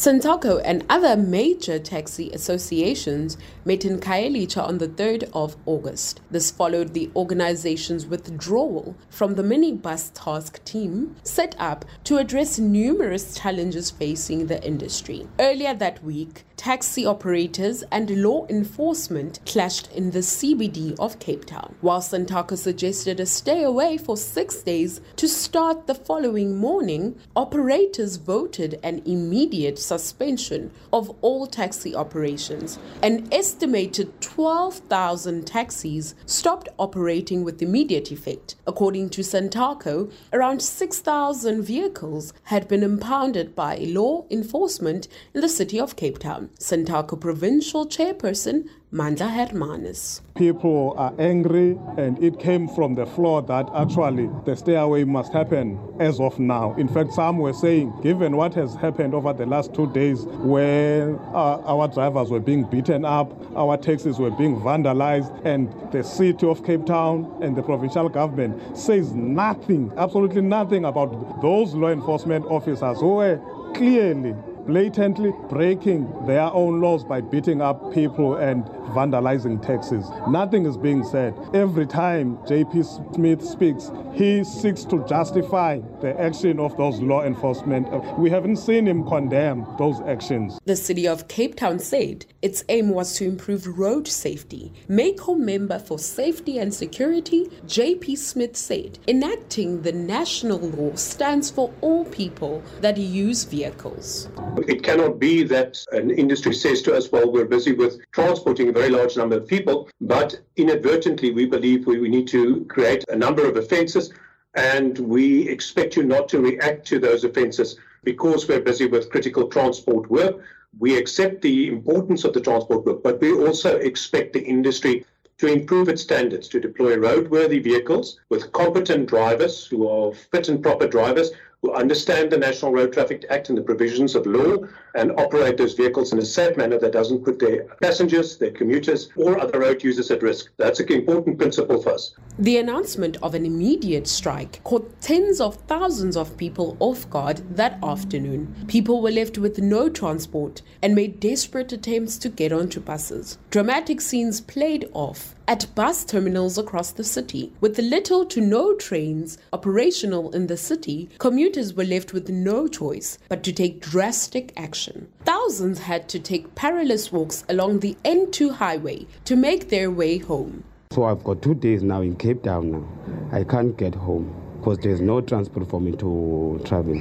Santaco and other major taxi associations met in Khayelitsha on the 3rd of August. This followed the organization's withdrawal from the minibus task team set up to address numerous challenges facing the industry. Earlier that week, taxi operators and law enforcement clashed in the CBD of Cape Town, while Santaco suggested a stay away for six days to start the following morning. Operators voted an immediate suspension of all taxi operations. An estimated 12,000 taxis stopped operating with immediate effect. According to Santaco, around 6,000 vehicles had been impounded by law enforcement in the city of Cape Town. Santaco Provincial Chairperson Mandla Hermanus. People are angry, and it came from the floor that actually the stay away must happen as of now. In fact, some were saying, given what has happened over the last two days, where uh, our drivers were being beaten up, our taxis were being vandalized, and the city of Cape Town and the provincial government says nothing, absolutely nothing about those law enforcement officers who were clearly blatantly breaking their own laws by beating up people and vandalizing taxis. Nothing is being said. Every time JP Smith speaks, he seeks to justify the action of those law enforcement. We haven't seen him condemn those actions. The city of Cape Town said its aim was to improve road safety. Mayco member for safety and security, JP Smith said, enacting the national law stands for all people that use vehicles. It cannot be that an industry says to us, well, we're busy with transporting a very large number of people, but inadvertently we believe we, we need to create a number of offences and we expect you not to react to those offences because we're busy with critical transport work. We accept the importance of the transport work, but we also expect the industry to improve its standards, to deploy roadworthy vehicles with competent drivers who are fit and proper drivers who understand the National Road Traffic Act and the provisions of law and operate those vehicles in a safe manner that doesn't put their passengers, their commuters, or other road users at risk. That's an important principle for us. The announcement of an immediate strike caught tens of thousands of people off guard that afternoon. People were left with no transport and made desperate attempts to get onto buses. Dramatic scenes played off at bus terminals across the city. With little to no trains operational in the city, commuters were left with no choice but to take drastic action. Thousands had to take perilous walks along the N2 highway to make their way home. So I've got two days now in Cape Town now. I can't get home because there's no transport for me to travel.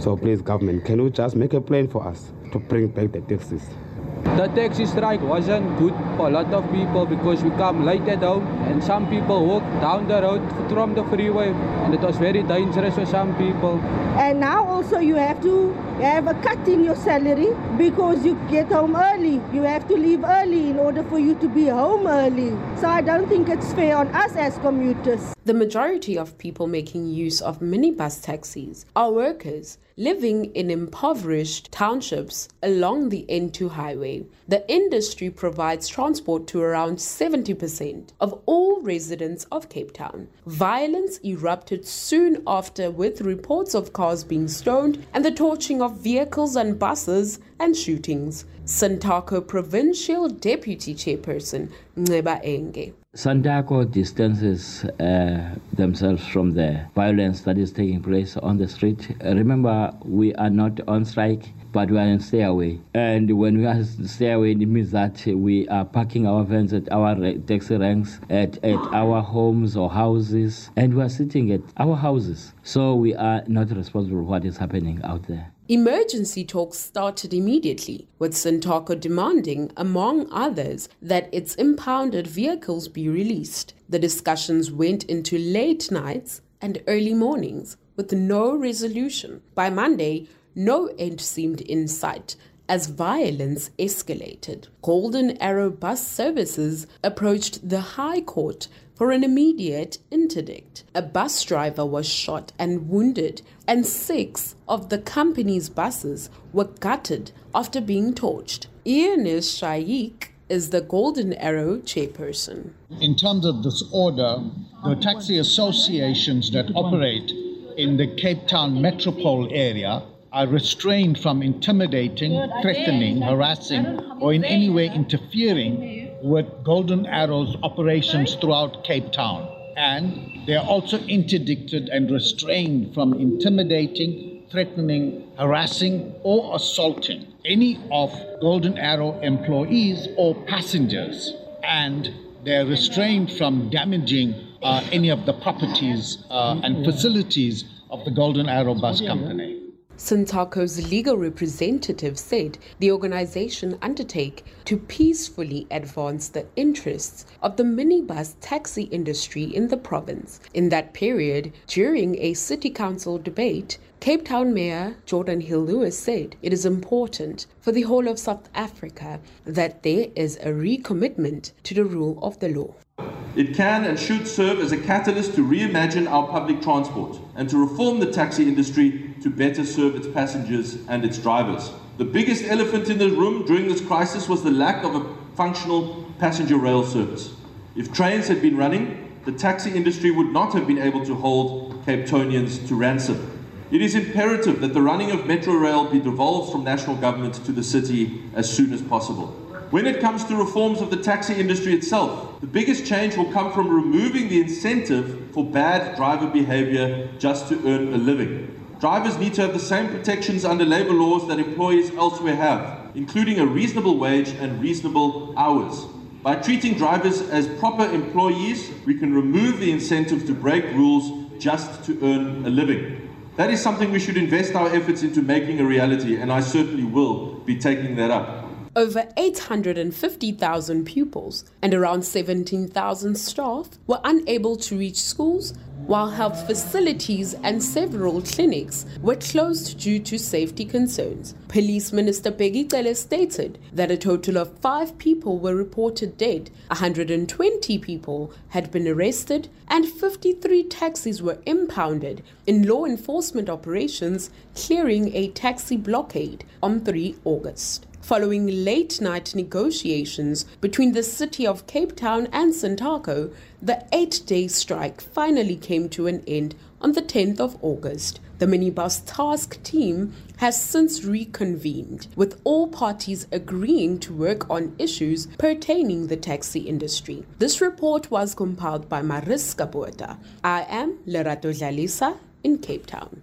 So please government, can you just make a plan for us to bring back the taxis? The taxi strike wasn't good for a lot of people because we come late at home and some people walk down the road from the freeway and it was very dangerous for some people. And now also you have to have a cut in your salary because you get home early. You have to leave early in order for you to be home early. So I don't think it's fair on us as commuters. The majority of people making use of minibus taxis are workers living in impoverished townships along the N2 highway. The industry provides transport to around 70% of all residents of Cape Town. Violence erupted soon after with reports of cars being stoned and the torching of vehicles and buses and shootings. Santaco Provincial Deputy Chairperson Nceba Enge. Santaco distances uh, themselves from the violence that is taking place on the street. Remember, we are not on strike, but we are in stay away. And when we are stay away, it means that we are parking our vans at our taxi ranks, at, at our homes or houses, and we are sitting at our houses. So we are not responsible for what is happening out there. Emergency talks started immediately, with Santaco demanding, among others, that its impounded vehicles be released. The discussions went into late nights and early mornings with no resolution. By Monday, no end seemed in sight as violence escalated. Golden Arrow bus services approached the High Court for an immediate interdict. A bus driver was shot and wounded, and six of the company's buses were gutted after being torched. Ionis Shaik is the Golden Arrow chairperson. In terms of this order, the taxi associations that operate in the Cape Town metropole area are restrained from intimidating, threatening, harassing, or in any way interfering with Golden Arrow's operations throughout Cape Town. And they are also interdicted and restrained from intimidating, threatening, harassing, or assaulting any of Golden Arrow employees or passengers. And they're restrained from damaging uh, any of the properties uh, and facilities of the Golden Arrow Bus Company. Santaco's legal representative said the organization undertake to peacefully advance the interests of the minibus taxi industry in the province. In that period, during a city council debate, Cape Town Mayor Geordin Hill-Lewis said it is important for the whole of South Africa that there is a recommitment to the rule of the law. It can and should serve as a catalyst to reimagine our public transport and to reform the taxi industry to better serve its passengers and its drivers. The biggest elephant in the room during this crisis was the lack of a functional passenger rail service. If trains had been running, the taxi industry would not have been able to hold Cape Townians to ransom. It is imperative that the running of Metro Rail be devolved from national government to the city as soon as possible. When it comes to reforms of the taxi industry itself, the biggest change will come from removing the incentive for bad driver behavior just to earn a living. Drivers need to have the same protections under labour laws that employees elsewhere have, including a reasonable wage and reasonable hours. By treating drivers as proper employees, we can remove the incentive to break rules just to earn a living. That is something we should invest our efforts into making a reality, and I certainly will be taking that up. Over 850,000 pupils and around 17,000 staff were unable to reach schools, while health facilities and several clinics were closed due to safety concerns. Police Minister Bheki Cele stated that a total of five people were reported dead, 120 people had been arrested, and 53 taxis were impounded in law enforcement operations clearing a taxi blockade on 3 August following late night negotiations between the city of Cape Town and Santaco, the eight day strike finally came to an end on the 10th of August. The minibus task team has since reconvened, with all parties agreeing to work on issues pertaining the taxi industry. This report was compiled by Mariska Botha. I am Lerato Dlalisa in Cape Town.